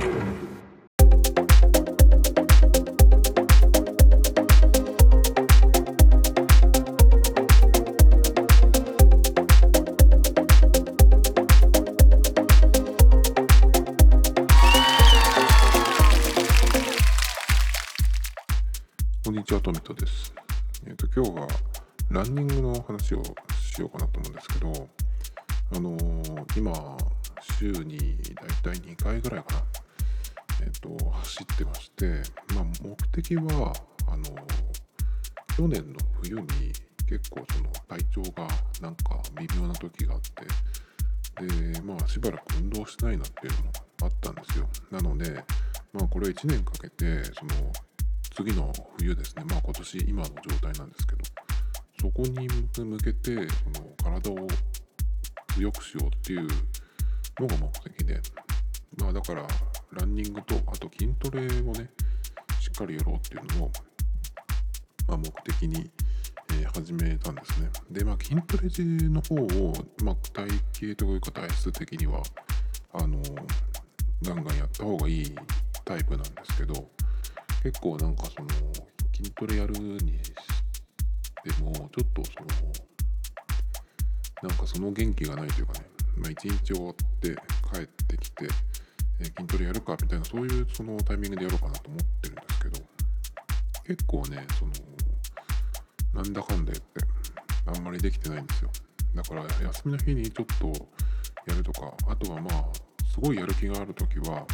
こんにちは、トミトです。えっ、と、今日はランニングの話をしようかなと思うんですけど、あのー今、週にだいたい2回ぐらいかな、えっ、と、走ってまして、まあ、目的は、あの去年の冬に結構その体調がなんか微妙な時があって、で、まあ、しばらく運動してないなっていうのもあったんですよ。なので、まあ、これ1年かけて、その、次の冬ですね、まあ今年今の状態なんですけど、そこに向けてその体を強くしようっていうのが目的で、まあだからランニングとあと筋トレをね、しっかりやろうっていうのを、まあ、目的に、え始めたんですね。で、まあ筋トレの方を、まあ、体型というか体質的には、あのガンガンやった方がいいタイプなんですけど、結構なんかその筋トレやるにしてもちょっとそのなんかその元気がないというかね、まあ、一日終わって帰ってきて、え筋トレやるかみたいなそういうそのタイミングでやろうかなと思ってるんですけど結構ねそのなんだかんだ言ってあんまりできてないんですよ。だから休みの日にちょっとやるとかあとはまあすごいやる気がある時は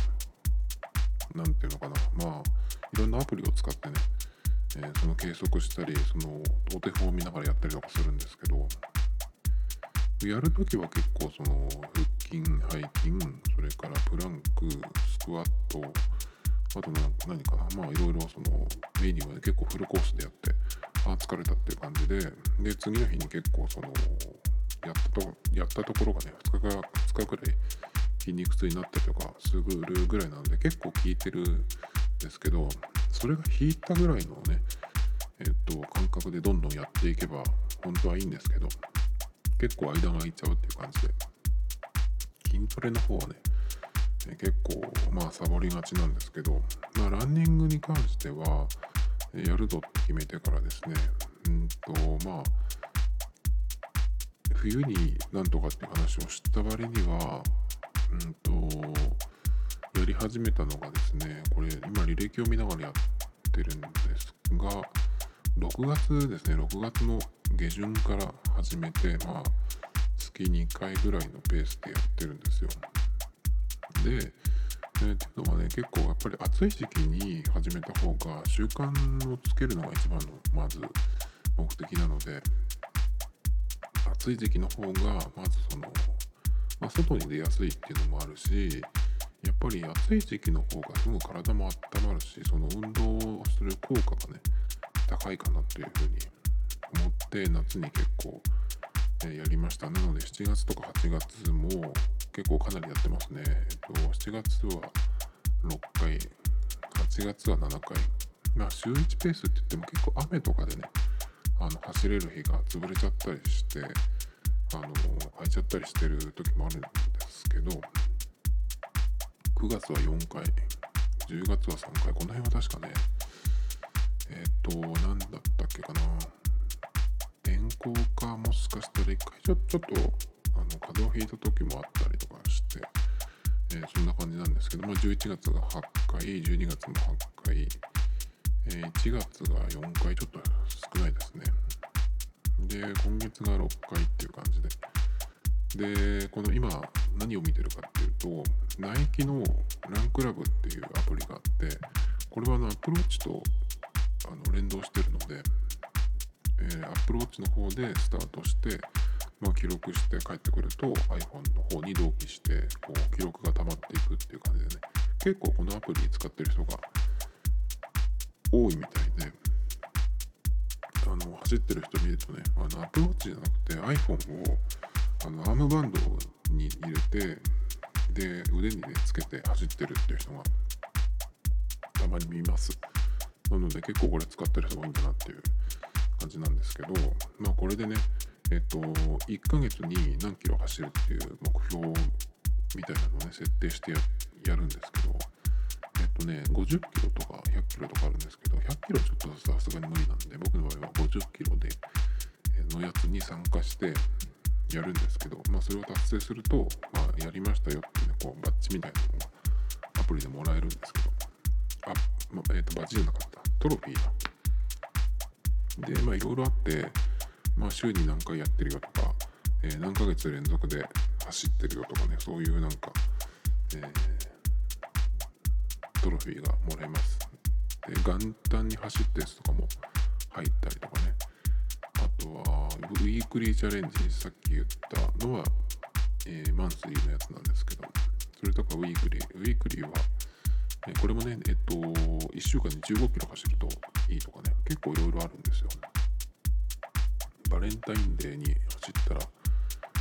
なんていうのかなまあいろんなアプリを使ってね、えーその計測したりそのお手本を見ながらやったりとかするんですけどやるときは結構その腹筋背筋それからプラクスクワットあと何かなまあいろいろそのメニューはね結構フルコースでやってあ疲れたっていう感じでで次の日に結構そのやったとやったところがね2日か2日くらい筋肉痛になったりとかすぐるぐらいなので結構効いてるんですけどそれが引いたぐらいのねえっと感覚でどんどんやっていけば本当はいいんですけど結構間が空いちゃうっていう感じで筋トレの方はね結構まあサボりがちなんですけどまあランニングに関してはやるぞって決めてからですね。うんとまあ冬になんとかって話をした割にはうんとやり始めたのがですねこれ今履歴を見ながらやってるんですが6月ですね。6月の下旬から始めてまあ月2回ぐらいのペースでやってるんですよ。でえーっていうのはね結構やっぱり暑い時期に始めた方が習慣をつけるのが一番のまず目的なので暑い時期の方がまずその、まあ、外に出やすいっていうのもあるしやっぱり暑い時期の方がすぐ体も温まるしその運動をする効果がね高いかなというふうに思って夏に結構、えーやりました。なので7月とか8月も結構かなりやってますね、えっと、7月は6回8月は7回。まあ週1ペースって言っても結構雨とかでねあの走れる日が潰れちゃったりしてあの空いちゃったりしてる時もあるんですけど9月は4回10月は3回この辺は確かねえっ、と何だったっけかな。天候かもしかしたら一回ちょちょっとあの風邪をひいた時もあったりとかして、えーそんな感じなんですけど、まあ、11月が8回12月も8回、えー1月が4回ちょっと少ないですね。で今月が6回っていう感じで。でこの今何を見てるかっていうとナイキのランクラブっていうアプリがあってこれはあのアプローチとあの連動してるので、えー、アプローチの方でスタートして、ま、記録して帰ってくると iPhone の方に同期してこう記録が溜まっていくっていう感じでね。結構このアプリ使ってる人が多いみたいで。あの走ってる人見るとねあのアプローチじゃなくて iPhone をあのアームバンドに入れてで腕にねつけて走ってるっていう人がたまに見ます。なので結構これ使ってる人が多いんだなっていう感じなんですけどまあこれでねえっと1ヶ月に何キロ走るっていう目標みたいなのをね設定してやるんですけどえっとね50キロとか100キロとかあるんですけど100キロちょっとさすがに無理なんで僕の場合は50キロでのやつに参加してやるんですけど、まあ、それを達成すると、まあ、やりましたよっていうねこうバッジみたいなのがアプリでもらえるんですけどあ、まあ、えっ、とバッジじゃなかったトロフィーだ。でまあいろいろあってまあ週に何回やってるよとか、えー、何ヶ月連続で走ってるよとかねそういうなんか、えー、トロフィーがもらえます。で元旦に走ったやつとかも入ったりとかね。あとはウィークリーチャレンジさっき言ったのは、えー、マンスリーのやつなんですけどそれとかウィークリーウィークリーは、これもねえっと1週間に15キロ走るといいとかね結構いろいろあるんですよ。バレンタインデーに走ったら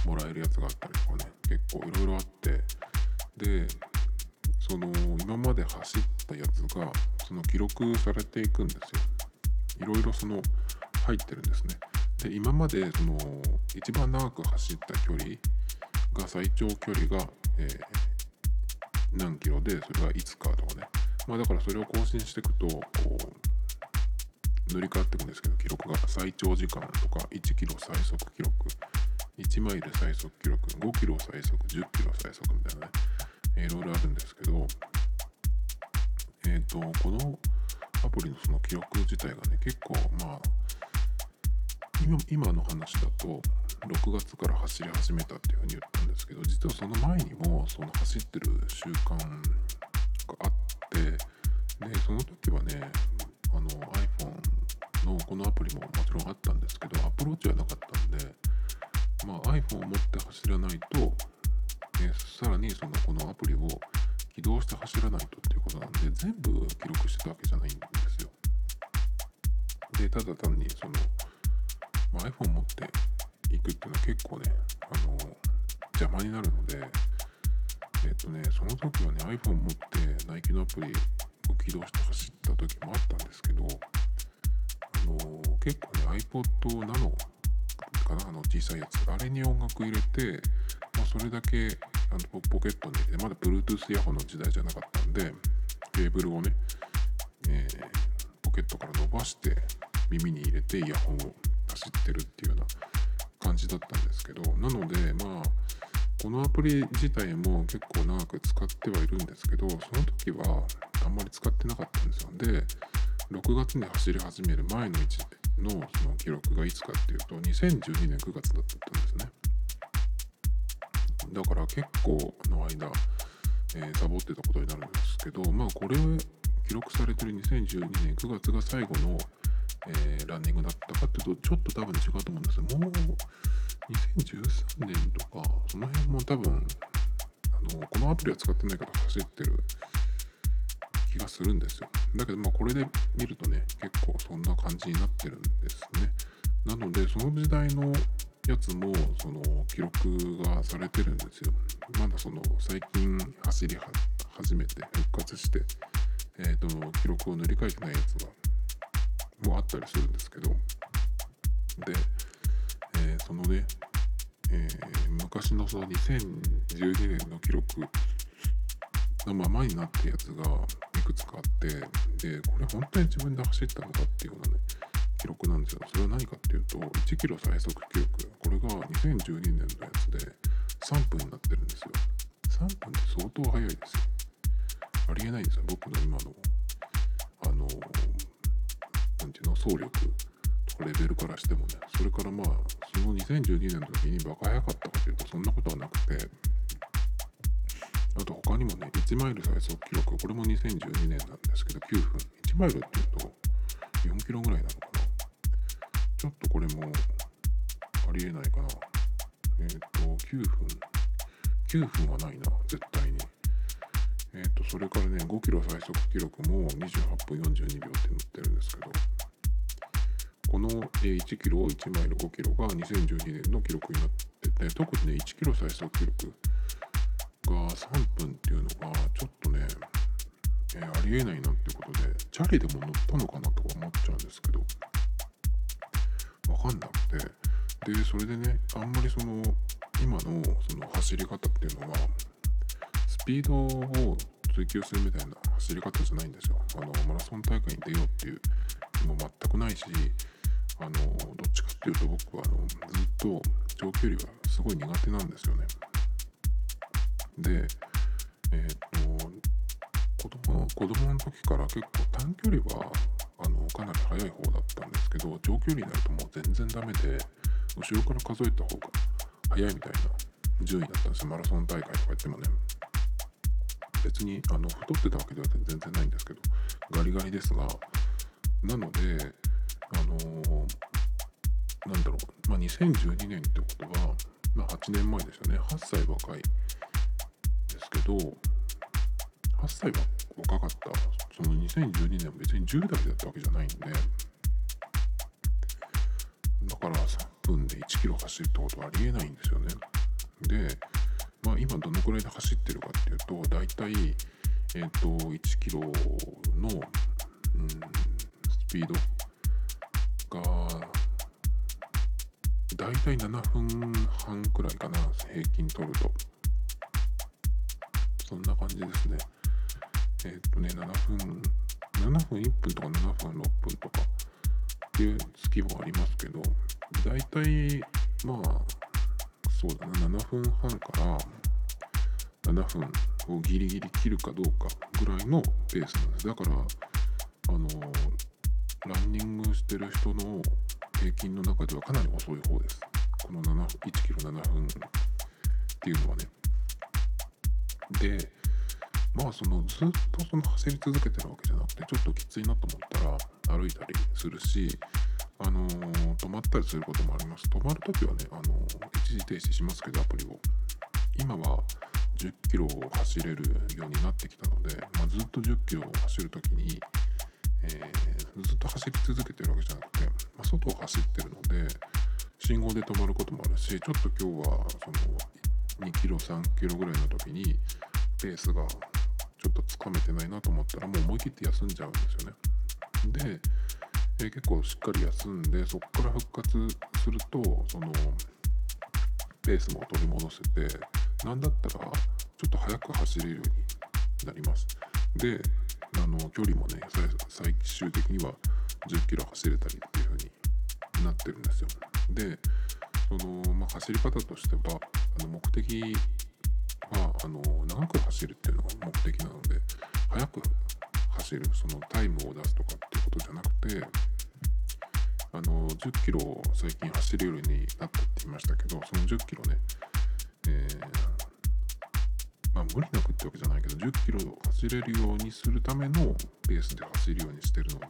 もらえるやつがあったりとかね。結構いろいろあって。でその今まで走ったやつがその記録されていくんですよ。いろいろその入ってるんですね。で今までその一番長く走った距離が最長距離が、えー、何キロでそれがいつかとかね。まあだからそれを更新していくとこう塗り替わっていくんですけど記録が最長時間とか1キロ最速記録1マイル最速記録5キロ最速10キロ最速みたいなねいろいろあるんですけどえっ、ー、とこのアプリのその記録自体がね結構まあ今今の話だと6月から走り始めたっていうふうに言ったんですけど実はその前にもその走ってる習慣があってでその時はねあの iPhone のこのアプリももちろんあったんですけどアプローチはなかったんで、まあ、iPhone を持って走らないとえさらにそのこのアプリを起動して走らないとっていうことなんで全部記録してたわけじゃないんですよ。でただ単にその、まあ、iPhone 持っていくっていうのは結構ねあの邪魔になるのでえっ、とねその時はね iPhone 持ってナイキのアプリを起動して走った時もあったんですけどの結構ね iPod Nano かなあの小さいやつ。あれに音楽入れてまそれだけあのポケットに入れてまだ Bluetooth イヤホンの時代じゃなかったんでケーブルをね、えー、ポケットから伸ばして耳に入れてイヤホンを走ってるっていうような感じだったんですけどなのでまあこのアプリ自体も結構長く使ってはいるんですけどその時はあんまり使ってなかったんですよ。で6月に走り始める前の位置のその記録がいつかっていうと2012年9月だったんですね。だから結構の間、えー、サボってたことになるんですけどまあこれ記録されてる2012年9月が最後の、えー、ランニングだったかっていうとちょっと多分違うと思うんですもう2013年とかその辺も多分あのこのアプリは使ってないから走ってる気がするんですよ。だけどまあこれで見るとね結構そんな感じになってるんですね。なのでその時代のやつもその記録がされてるんですよ。まだその最近走り始めて復活して、えーと、記録を塗り替えてないやつがもうあったりするんですけど。で、えー、そのね、えー、昔のその2012年の記録のままになったやつがいくつかあってでこれ本当に自分で走ったのかっていうようなね記録なんですよそれは何かっていうと1キロ最速記録これが2012年のやつで3分になってるんですよ3分って相当速いですよありえないんですよ僕の今のあの何ていうの走力とかレベルからしてもねそれからまあその2012年の時にバカ速かったかというとそんなことはなくてあと他にもね1マイル最速記録これも2012年なんですけど9分1マイルっていうと4キロぐらいなのかなちょっとこれもありえないかな。えっ、ー、と、9分。9分はないな、絶対に。えっ、ー、と、それからね、5キロ最速記録も28分42秒って載ってるんですけど、この1キロ、1マイル5キロが2012年の記録になってて、特にね、1キロ最速記録が3分っていうのが、ちょっとね、えー、ありえないなってことで、チャリでも乗ったのかなとか思っちゃうんですけど、分かんなくて。でそれでねあんまりその今のその走り方っていうのはスピードを追求するみたいな走り方じゃないんですよ。あのマラソン大会に出ようっていう気も全くないしあのどっちかっていうと僕はあのずっと長距離はすごい苦手なんですよね。でえっ、と子供子供の時から結構短距離はあのかなり速い方だったんですけど長距離になるともう全然ダメで後ろから数えた方が速いみたいな順位だったんですマラソン大会とか言ってもね。別にあの太ってたわけでは全然ないんですけどガリガリですがなのであのー、なんだろう、まあ、2012年ってことは、まあ、8年前ですよね。8歳若いけど8歳は若かった。その2012年は別に10代だったわけじゃないんで。だから3分で1キロ走るってことはありえないんですよね。でまあ今どのくらいで走ってるかっていうと大体えっ、ー、と1キロの、うん、スピードが大体7分半くらいかな平均取ると。そんな感じですねえっ、とね7分7分1分とか7分6分とかっていう月もありますけど大体まあそうだな7分半から7分をギリギリ切るかどうかぐらいのペースなんですだからあのランニングしてる人の平均の中ではかなり遅い方です。この7 1キロ7分っていうのはね。で、まあそのずっとその走り続けてるわけじゃなくて、ちょっときついなと思ったら歩いたりするし、あのー、止まったりすることもあります。止まるときはね、あのー、一時停止しますけど、アプリを。今は10キロを走れるようになってきたので、まあ、ずっと10キロを走るときに、えー、ずっと走り続けてるわけじゃなくて、まあ、外を走ってるので信号で止まることもあるしちょっと今日はそのキロ3キロぐらいの時にペースがちょっとつかめてないなと思ったらもう思い切って休んじゃうんですよね。で、えー、結構しっかり休んでそこから復活するとそのペースも取り戻せて何だったらちょっと速く走れるようになります。であの距離もね最終的には10キロ走れたりっていう風になってるんですよ。でその、まあ、走り方としてはあの目的はあの長く走るっていうのが目的なので速く走るそのタイムを出すとかっていうことじゃなくてあの10キロ最近走るようになったって言いましたけどその10キロね、えーまあ、無理なくってわけじゃないけど10キロ走れるようにするためのペースで走るようにしてるので、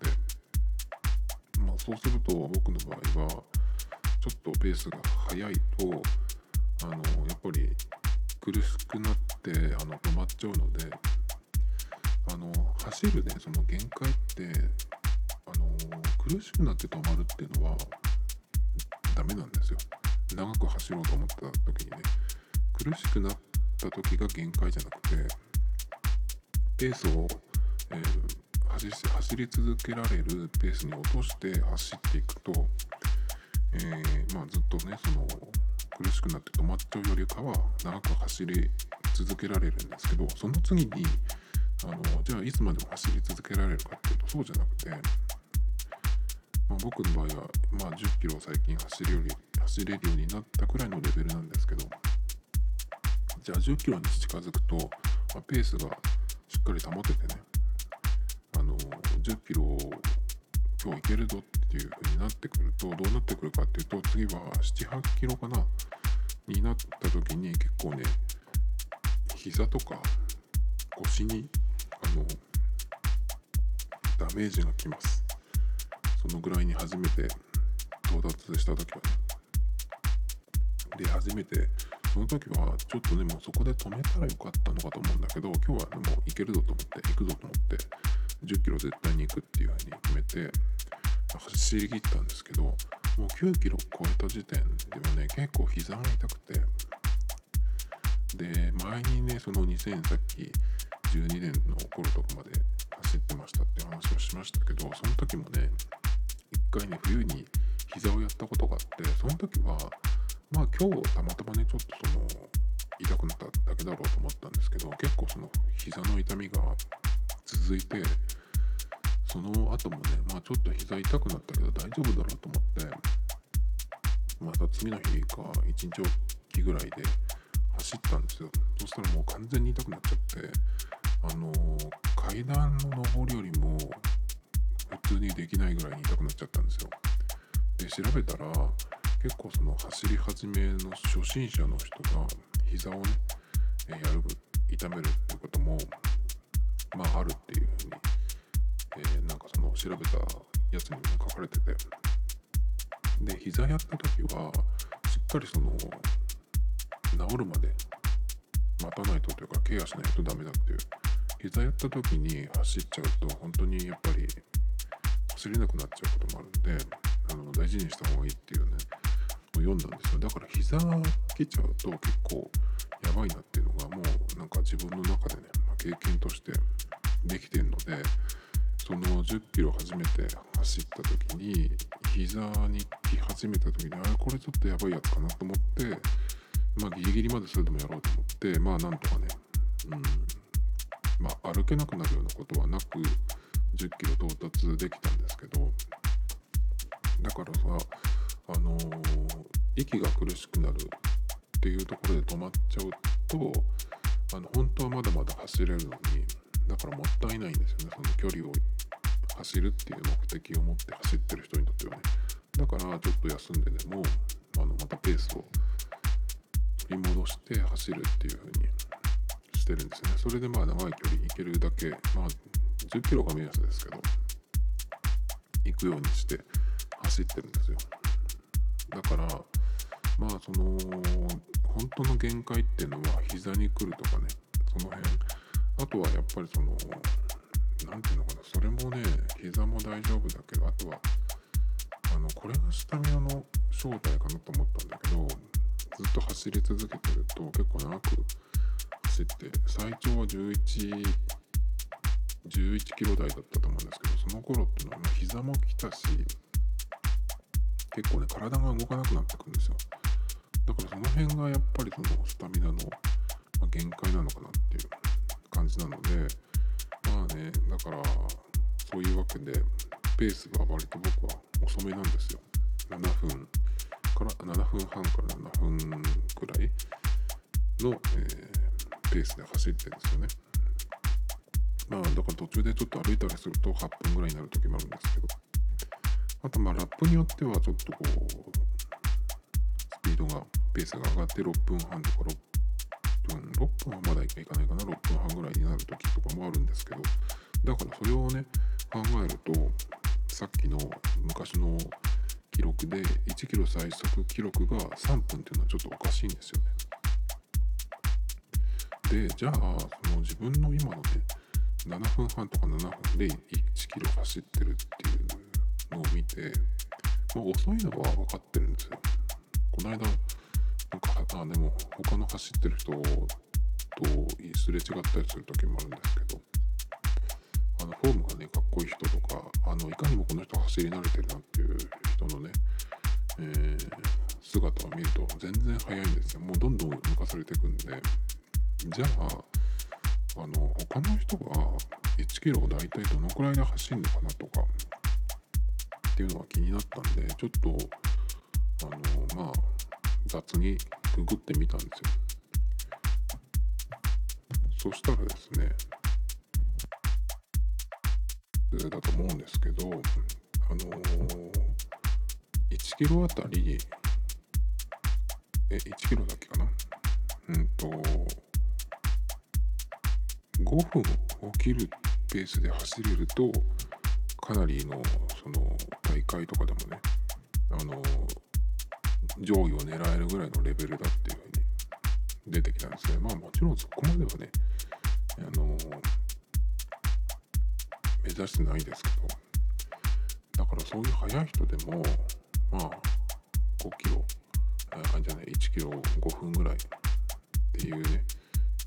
まあ、そうすると僕の場合はちょっとペースが速いとあのやっぱり苦しくなってあの止まっちゃうのであの走るねその限界ってあの苦しくなって止まるっていうのはダメなんですよ。長く走ろうと思った時にね。苦しくなった時が限界じゃなくてペースを、えー、走走り続けられるペースに落として走っていくと、えー、まあ、ずっとねその苦しくなって止まっちゃうよりかは長く走り続けられるんですけどその次にあのじゃあいつまでも走り続けられるかっていうとそうじゃなくて、まあ、僕の場合は、まあ、10キロ最近走るより走れるようになったくらいのレベルなんですけどじゃあ10キロに近づくと、まあ、ペースがしっかり保ててねあの10キロ今日いけるぞっていう風になってくるとどうなってくるかっていうと次は78キロかなになった時に結構ね膝とか腰にあのダメージがきます。そのぐらいに初めて到達した時はね。で初めてその時はちょっとでもうそこで止めたらよかったのかと思うんだけど今日はでも行けるぞと思って行くぞと思って10キロ絶対に行くっていう風に決めて走り切ったんですけどもう9キロ超えた時点ではね結構膝が痛くてで前にねその2000さっき12年の頃とかまで走ってましたって話をしましたけどその時もね一回ね冬に膝をやったことがあってその時はまあ今日たまたまねちょっとその痛くなっただけだろうと思ったんですけど結構その膝の痛みが続いてその後もねまあちょっと膝痛くなったけど大丈夫だろうと思ってまた次の日か1日おきぐらいで走ったんですよ。そしたらもう完全に痛くなっちゃってあの階段の上りよりも普通にできないぐらいに痛くなっちゃったんですよ。で調べたら結構その走り始めの初心者の人が膝をねやる痛めるってこともまああるっていうふうに、えー、なんかその調べたやつにも書かれてて。で膝やった時はしっかりその治るまで待たないとというかケアしないとダメだっていう。膝やった時に走っちゃうと本当にやっぱり走れなくなっちゃうこともあるんであの大事にした方がいいっていうね読んだんですよ。だから膝切っちゃうと結構やばいなっていうのがもうなんか自分の中でね、経験としてできてるのでその10キロ初めて走った時に膝に来始めた時にあれこれちょっとやばいやつかなと思ってまあギリギリまでそれでもやろうと思ってまあなんとかねうんまあ歩けなくなるようなことはなく10キロ到達できたんですけどだからさあのー、息が苦しくなるっていうところで止まっちゃうとあの本当はまだまだ走れるのにだからもったいないんですよね。その距離を走るっていう目的を持って走ってる人にとってはね。だからちょっと休んででもあのまたペースを取り戻して走るっていう風にしてるんですね。それでまあ長い距離行けるだけまあ10キロが目安ですけど行くようにして走ってるんですよ。だからまあその本当の限界っていうのは膝に来るとかねその辺。あとはやっぱりその何て言うのかなそれもね膝も大丈夫だけどあとはあのこれがスタミナの正体かなと思ったんだけどずっと走り続けてると結構長く走って最長は11 11キロ台だったと思うんですけどその頃っていうのは膝も来たし結構ね体が動かなくなってくるんですよ。だからその辺がやっぱりそのスタミナの限界なのかなっていう感じなのでまあねだからそういうわけでペースが割と僕は遅めなんですよ。7分から7分半から7分くらいの、えー、ペースで走ってるんですよね。まあだから途中でちょっと歩いたりすると8分ぐらいになる時もあるんですけど。あとまあラップによってはちょっとこうピードがペースが上がって6分半とか6分6分はまだいかないかな6分半ぐらいになる時とかもあるんですけどだからそれをね考えるとさっきの昔の記録で1キロ最速記録が3分っていうのはちょっとおかしいんですよね。でじゃあその自分の今のね7分半とか7分で1キロ走ってるっていうのを見て、まあ、遅いのは分かってるんですよ。の間、なんか、あでも他の走ってる人とすれ違ったりする時もあるんですけど、あのフォームがね、かっこいい人とか、あのいかにもこの人走り慣れてるなっていう人のね、えー、姿を見ると全然速いんですよ。もうどんどん抜かされていくんで、じゃあ、あの他の人が1キロを大体どのくらいで走るのかなとかっていうのが気になったんでちょっとあのまあ雑にググってみたんですよ。そしたらですねだと思うんですけどあの1キロあたりえ1キロだけかな？うんと5分を切るペースで走れるとかなりのその大会とかでもねあの上位を狙えるぐらいのレベルだっていうふうに出てきたんですけどまあもちろんそこまではねあの目指してないですけどだからそういう速い人でもまあ5キロあじゃない1キロ5分ぐらいっていうね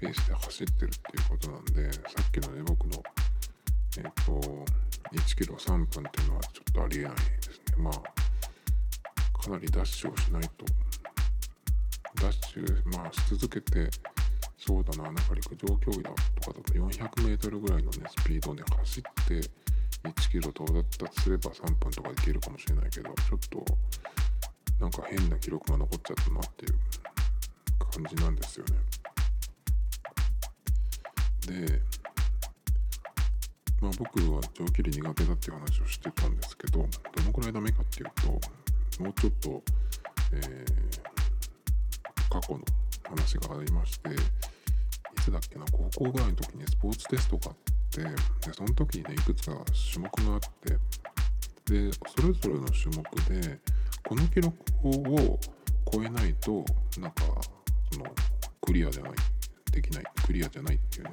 ペースで走ってるっていうことなんでさっきのね僕のえっ、ー、と1キロ3分っていうのはちょっとありえないですね。まあかなりダッシュをしないとダッシュまあし続けてそうだななんか陸上競技だとかだと 400m ぐらいのねスピードで走って1キロ到達すれば3分とかいけるかもしれないけどちょっとなんか変な記録が残っちゃったなっていう感じなんですよね。でまあ僕は長距離苦手だっていう話をしてたんですけどどのくらいダメかっていうともうちょっと、えー、過去の話がありましていつだっけな高校ぐらいの時にスポーツテストがあってでその時にねいくつか種目があってでそれぞれの種目でこの記録を超えないとなんかそのクリアじゃないできないクリアじゃないっていうね、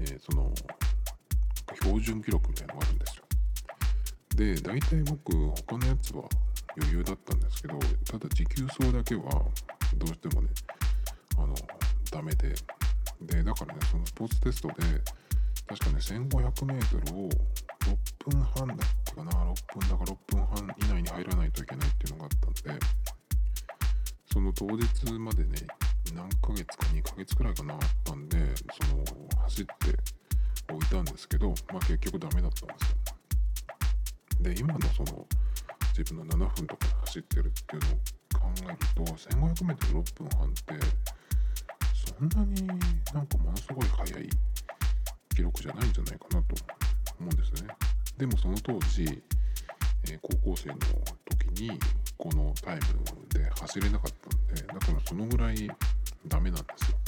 えー、その標準記録みたいなのがあるんです。で大体僕他のやつは余裕だったんですけどただ持久走だけはどうしてもねあのダメで。でだからねそのスポーツテストで確かね 1500m を6分半だったかな6分だから6分半以内に入らないといけないっていうのがあったんでその当日までね何ヶ月か2ヶ月くらいかなあったんでその走っておいたんですけどまあ結局ダメだったんですよ。で今のその自分の7分とかで走ってるっていうのを考えると 1500m6 分半ってそんなになんかものすごい速い記録じゃないんじゃないかなと思うんですね。でもその当時、えー、高校生の時にこのタイムで走れなかったんでだからそのぐらいダメなんですよ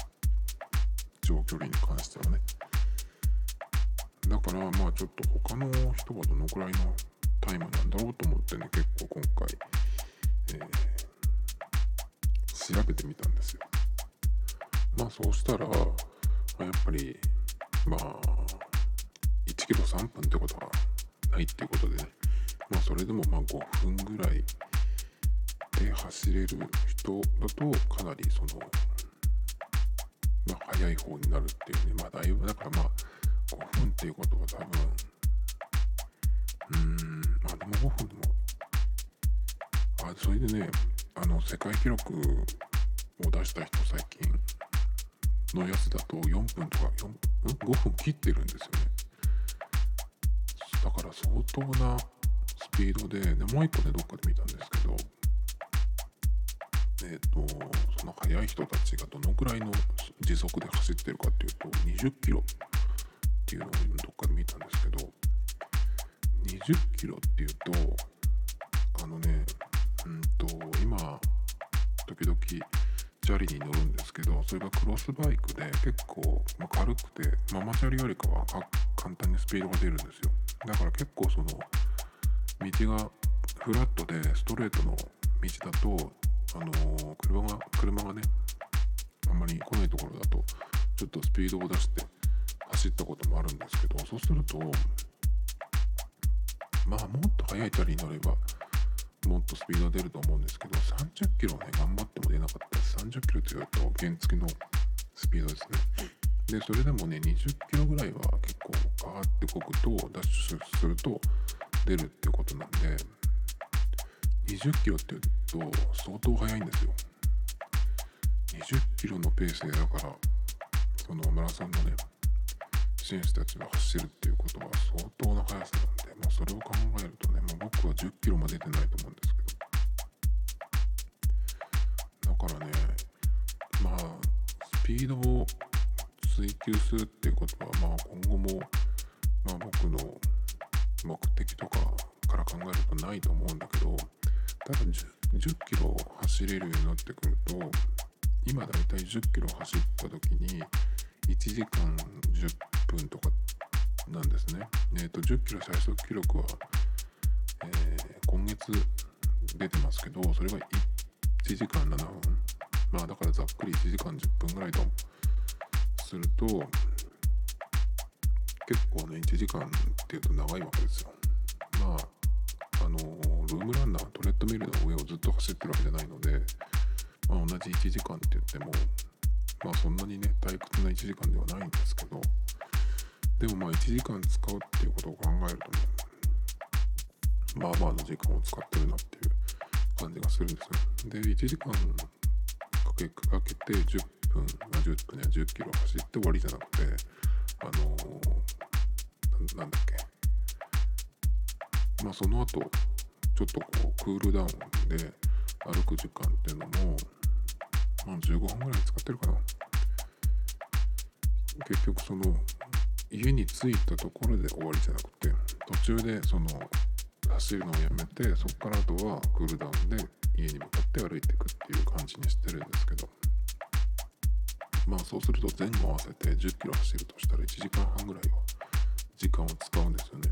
長距離に関してはねだからまあちょっと他の人はどのくらいのタイムなんだろうと思ってね結構今回、えー、調べてみたんですよ。まあそうしたらやっぱりまあ1キロ3分ってことはないっていうことでね。まあそれでもまあ5分ぐらいで走れる人だとかなりそのまあ速い方になるっていうね。まあだいぶだからまあ5分っていうことは多分うん。あでも5分でも。あそれでねあの世界記録を出した人最近のやつだと4分とか5分切ってるんですよね。だから相当なスピードででもう一個ねどっかで見たんですけどえっ、ー、とその速い人たちがどのくらいの時速で走ってるかっていうと20キロっていうのをどっかで見たんですけど20キロっていうとあのねうんと今時々チャリに乗るんですけどそれがクロスバイクで結構、ま、軽くてママチャリよりかは簡単にスピードが出るんですよ。だから結構その道がフラットでストレートの道だとあのー、車が車がねあんまり来ないところだとちょっとスピードを出して走ったこともあるんですけどそうするとまあもっと速いチャリに乗ればもっとスピードは出ると思うんですけど30キロね頑張っても出なかったです30キロというと原付のスピードですね。でそれでもね20キロぐらいは結構ガーってこくとダッシュすると出るっていうことなんで20キロっていうと相当速いんですよ。20キロのペースでだからそのマラソンのね選手たちが走るっていうことは相当な速さなんで、まあ、それを考えるとね、まあ、僕は10キロも出てないと思うんですけど。だからねまあスピードを追求するっていうことはまあ今後も、まあ、僕の目的とかから考えるとないと思うんだけどただ 10, 10キロ走れるようになってくると今だいたい10キロ走った時に1時間10分とかなんですね。えーと、10キロ最速記録は、えー、今月出てますけどそれが1時間7分まあだからざっくり1時間10分ぐらいとすると結構ね1時間っていうと長いわけですよ。まああのルームランナートレッドミルの上をずっと走ってるわけじゃないので、まあ、同じ1時間って言ってもまあそんなにね退屈な1時間ではないんですけどでもまあ1時間使うっていうことを考えるとまあまあの時間を使ってるなっていう感じがするんですねで1時間かけかけて10分、あ、10分や10キロ走って終わりじゃなくてあのー、なんだっけ。まあその後ちょっとこうクールダウンで歩く時間っていうのも、まあ、15分ぐらい使ってるかな。結局その家に着いたところで終わりじゃなくて途中でその走るのをやめてそこからあとはクールダウンで家に向かって歩いていくっていう感じにしてるんですけど。まあそうすると前後合わせて10キロ走るとしたら1時間半ぐらいは時間を使うんですよね。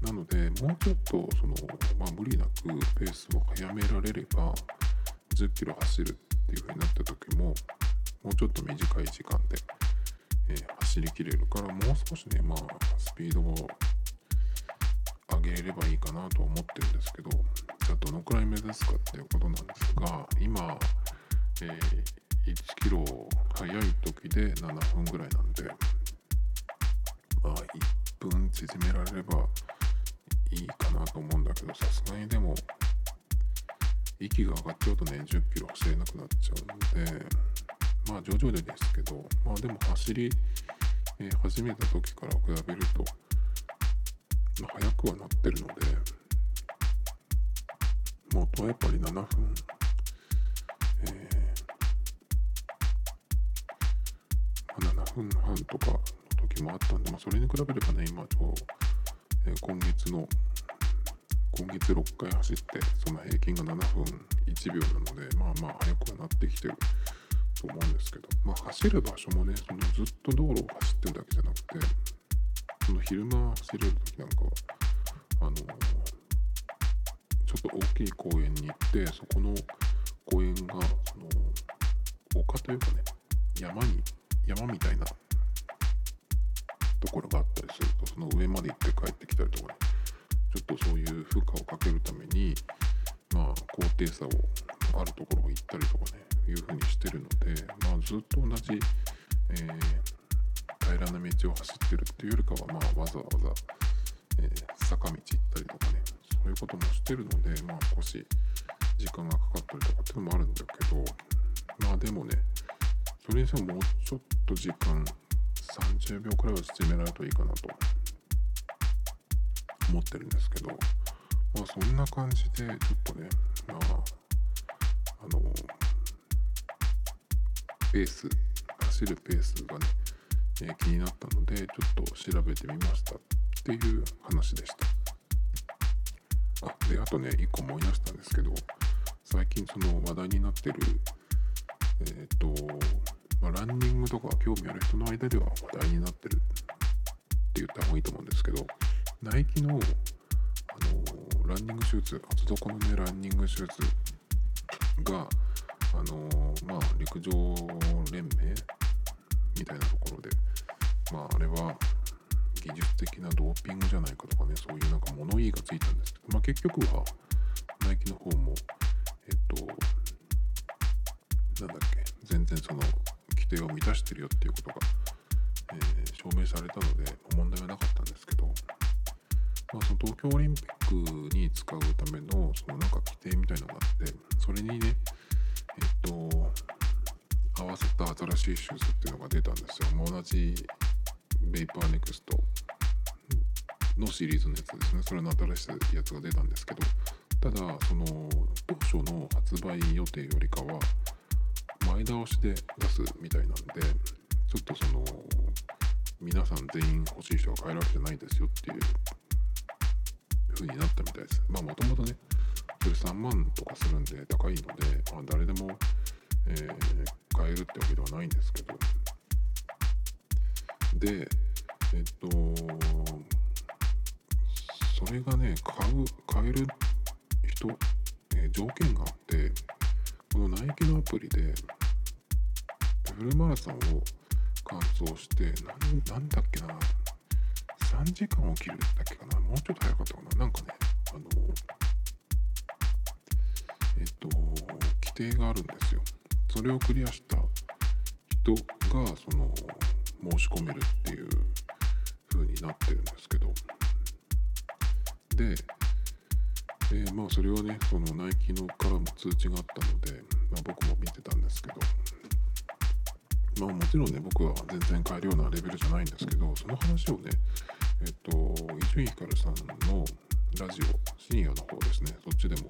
なのでもうちょっとその、まあ、無理なくペースを速められれば10キロ走るっていう風になった時ももうちょっと短い時間で、えー、走りきれるからもう少しねまあスピードを上げればいいかなと思ってるんですけどじゃあどのくらい目指すかっていうことなんですが今、えー、1キロ速い時で7分ぐらいなんでまあ1分縮められればいいかなと思うんだけどさすがにでも息が上がっちゃうとね10キロ走れなくなっちゃうんでまあ徐々にですけどまあでも走り、えー、始めた時から比べると、まあ、速くはなってるのでもとはやっぱり7分えー、まあ、7分半とかの時もあったんで、まあ、それに比べればね今ちょうえー、今月の今月6回走ってその平均が7分1秒なのでまあまあ速くはなってきてる。と思うんですけどまあ走る場所もねそのずっと道路を走ってるだけじゃなくてその昼間走れる時なんかはあのちょっと大きい公園に行ってそこの公園がその丘というかね山に山みたいなところがあったりするとその上まで行って帰ってきたりとかねちょっとそういう負荷をかけるためにまあ高低差をあるところ行ったりとかねいうふうにしてるのでまあずっと同じ、えー、平らな道を走ってるっていうよりかはまあわざわざ、えー、坂道行ったりとかねそういうこともしてるのでまあ少し時間がかかったりとかっていうのもあるんだけどまあでもねそれにしてももうちょっと時間30秒くらいは縮められるといいかなと思ってるんですけどまあそんな感じでちょっとねまああのペース走るペースがね、えー、気になったのでちょっと調べてみましたっていう話でした。あであとね1個思い出したんですけど最近その話題になってるえっ、ー、とまあ、ランニングとか興味ある人の間では話題になってるって言った方がいいと思うんですけどナイキの、あの、ランニングシューズ厚底のねランニングシューズが、あのー、まあ、陸上連盟みたいなところで、まあ、あれは技術的なドーピングじゃないかとかねそういうなんか物言いがついたんです。けど、まあ、結局はナイキの方もえっとなんだっけ全然その規定を満たしてるよっていうことが、えー、証明されたので問題はなかったんですけど、まあ、その東京オリンピックに使うためのそのなんか規定みたいのがあってそれにねえっと合わせた新しいシューズっていうのが出たんですよ。同じベイパーネクストのシリーズのやつですね。それの新しいやつが出たんですけど、ただ、その当初の発売予定よりかは、前倒しで出すみたいなんでちょっとその皆さん全員欲しい人が買えるわけじゃないですよっていう風になったみたいです。まあもともとねそれ3万とかするんで高いので、まあ、誰でも、えー、買えるってわけではないんですけど。でえっとそれがね買う買える人、えー、条件があってこのナイキのアプリでフルマラソンを完走してなんだっけな3時間を切るだっけかな。もうちょっと早かったかな。なんかねあのえっと規定があるんですよ。それをクリアした人がその申し込めるっていう風になってるんですけど。でえー、まあそれはねそのナイキのからも通知があったので、ま僕も見てたんですけど。まあもちろんね僕は全然変えるようなレベルじゃないんですけどその話をねえっと伊集院光さんのラジオ深夜の方ですね。そっちでも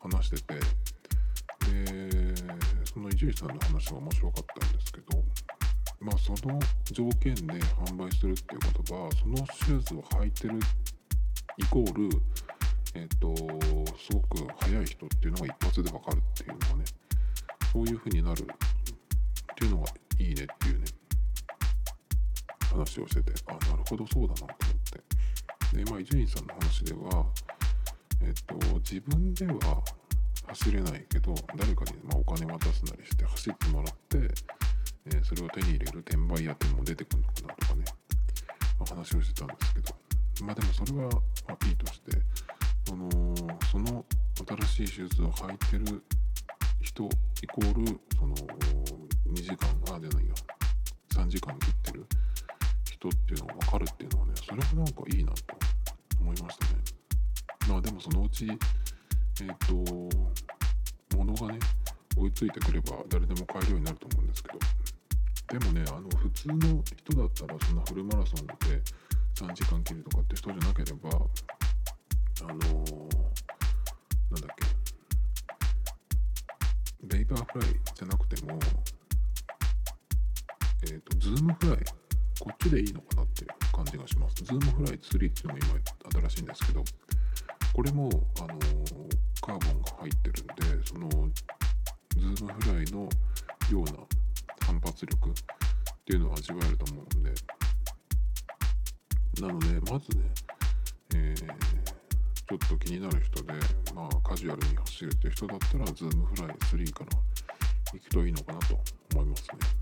話してて。でその伊集院さんの話が面白かったんですけどまあその条件で販売するっていうことはそのシューズを履いてるイコールえっ、とすごく速い人っていうのが一発で分かるっていうのがねそういう風になるっていうのがいいねっていうね話をしてて。あなるほどそうだなと思ってでまあ伊集院さんの話ではえっ、と自分では走れないけど誰かにまお金渡すなりして走ってもらってえ、それを手に入れる転売屋っていうのも出てくるのかなとかね、ま、話をしてたんですけど。まあでもそれは、まあ、いいとしてそのその新しいシューズを履いてる人イコールその2時間あじゃないよ。3時間切ってる人っていうのが分かるっていうのはねそれはなんかいいなと思いましたね。まあでもそのうちえっ、ー、と物がね追いついてくれば誰でも買えるようになると思うんですけど。でもねあの普通の人だったらそんなフルマラソンで3時間切るとかって人じゃなければあのー、なんだっけベイバーフライじゃなくてもえーっとズームフライこっちでいいのかなっていう感じがします。ズームフライ3っていうのが今新しいんですけどこれもあの、カーボンが入ってるんでそのズームフライのような反発力っていうのを味わえると思うんで。なのでまずね、えー、ちょっと気になる人でまあカジュアルに走るっていう人だったらズームフライ3から行くといいのかなと思いますね。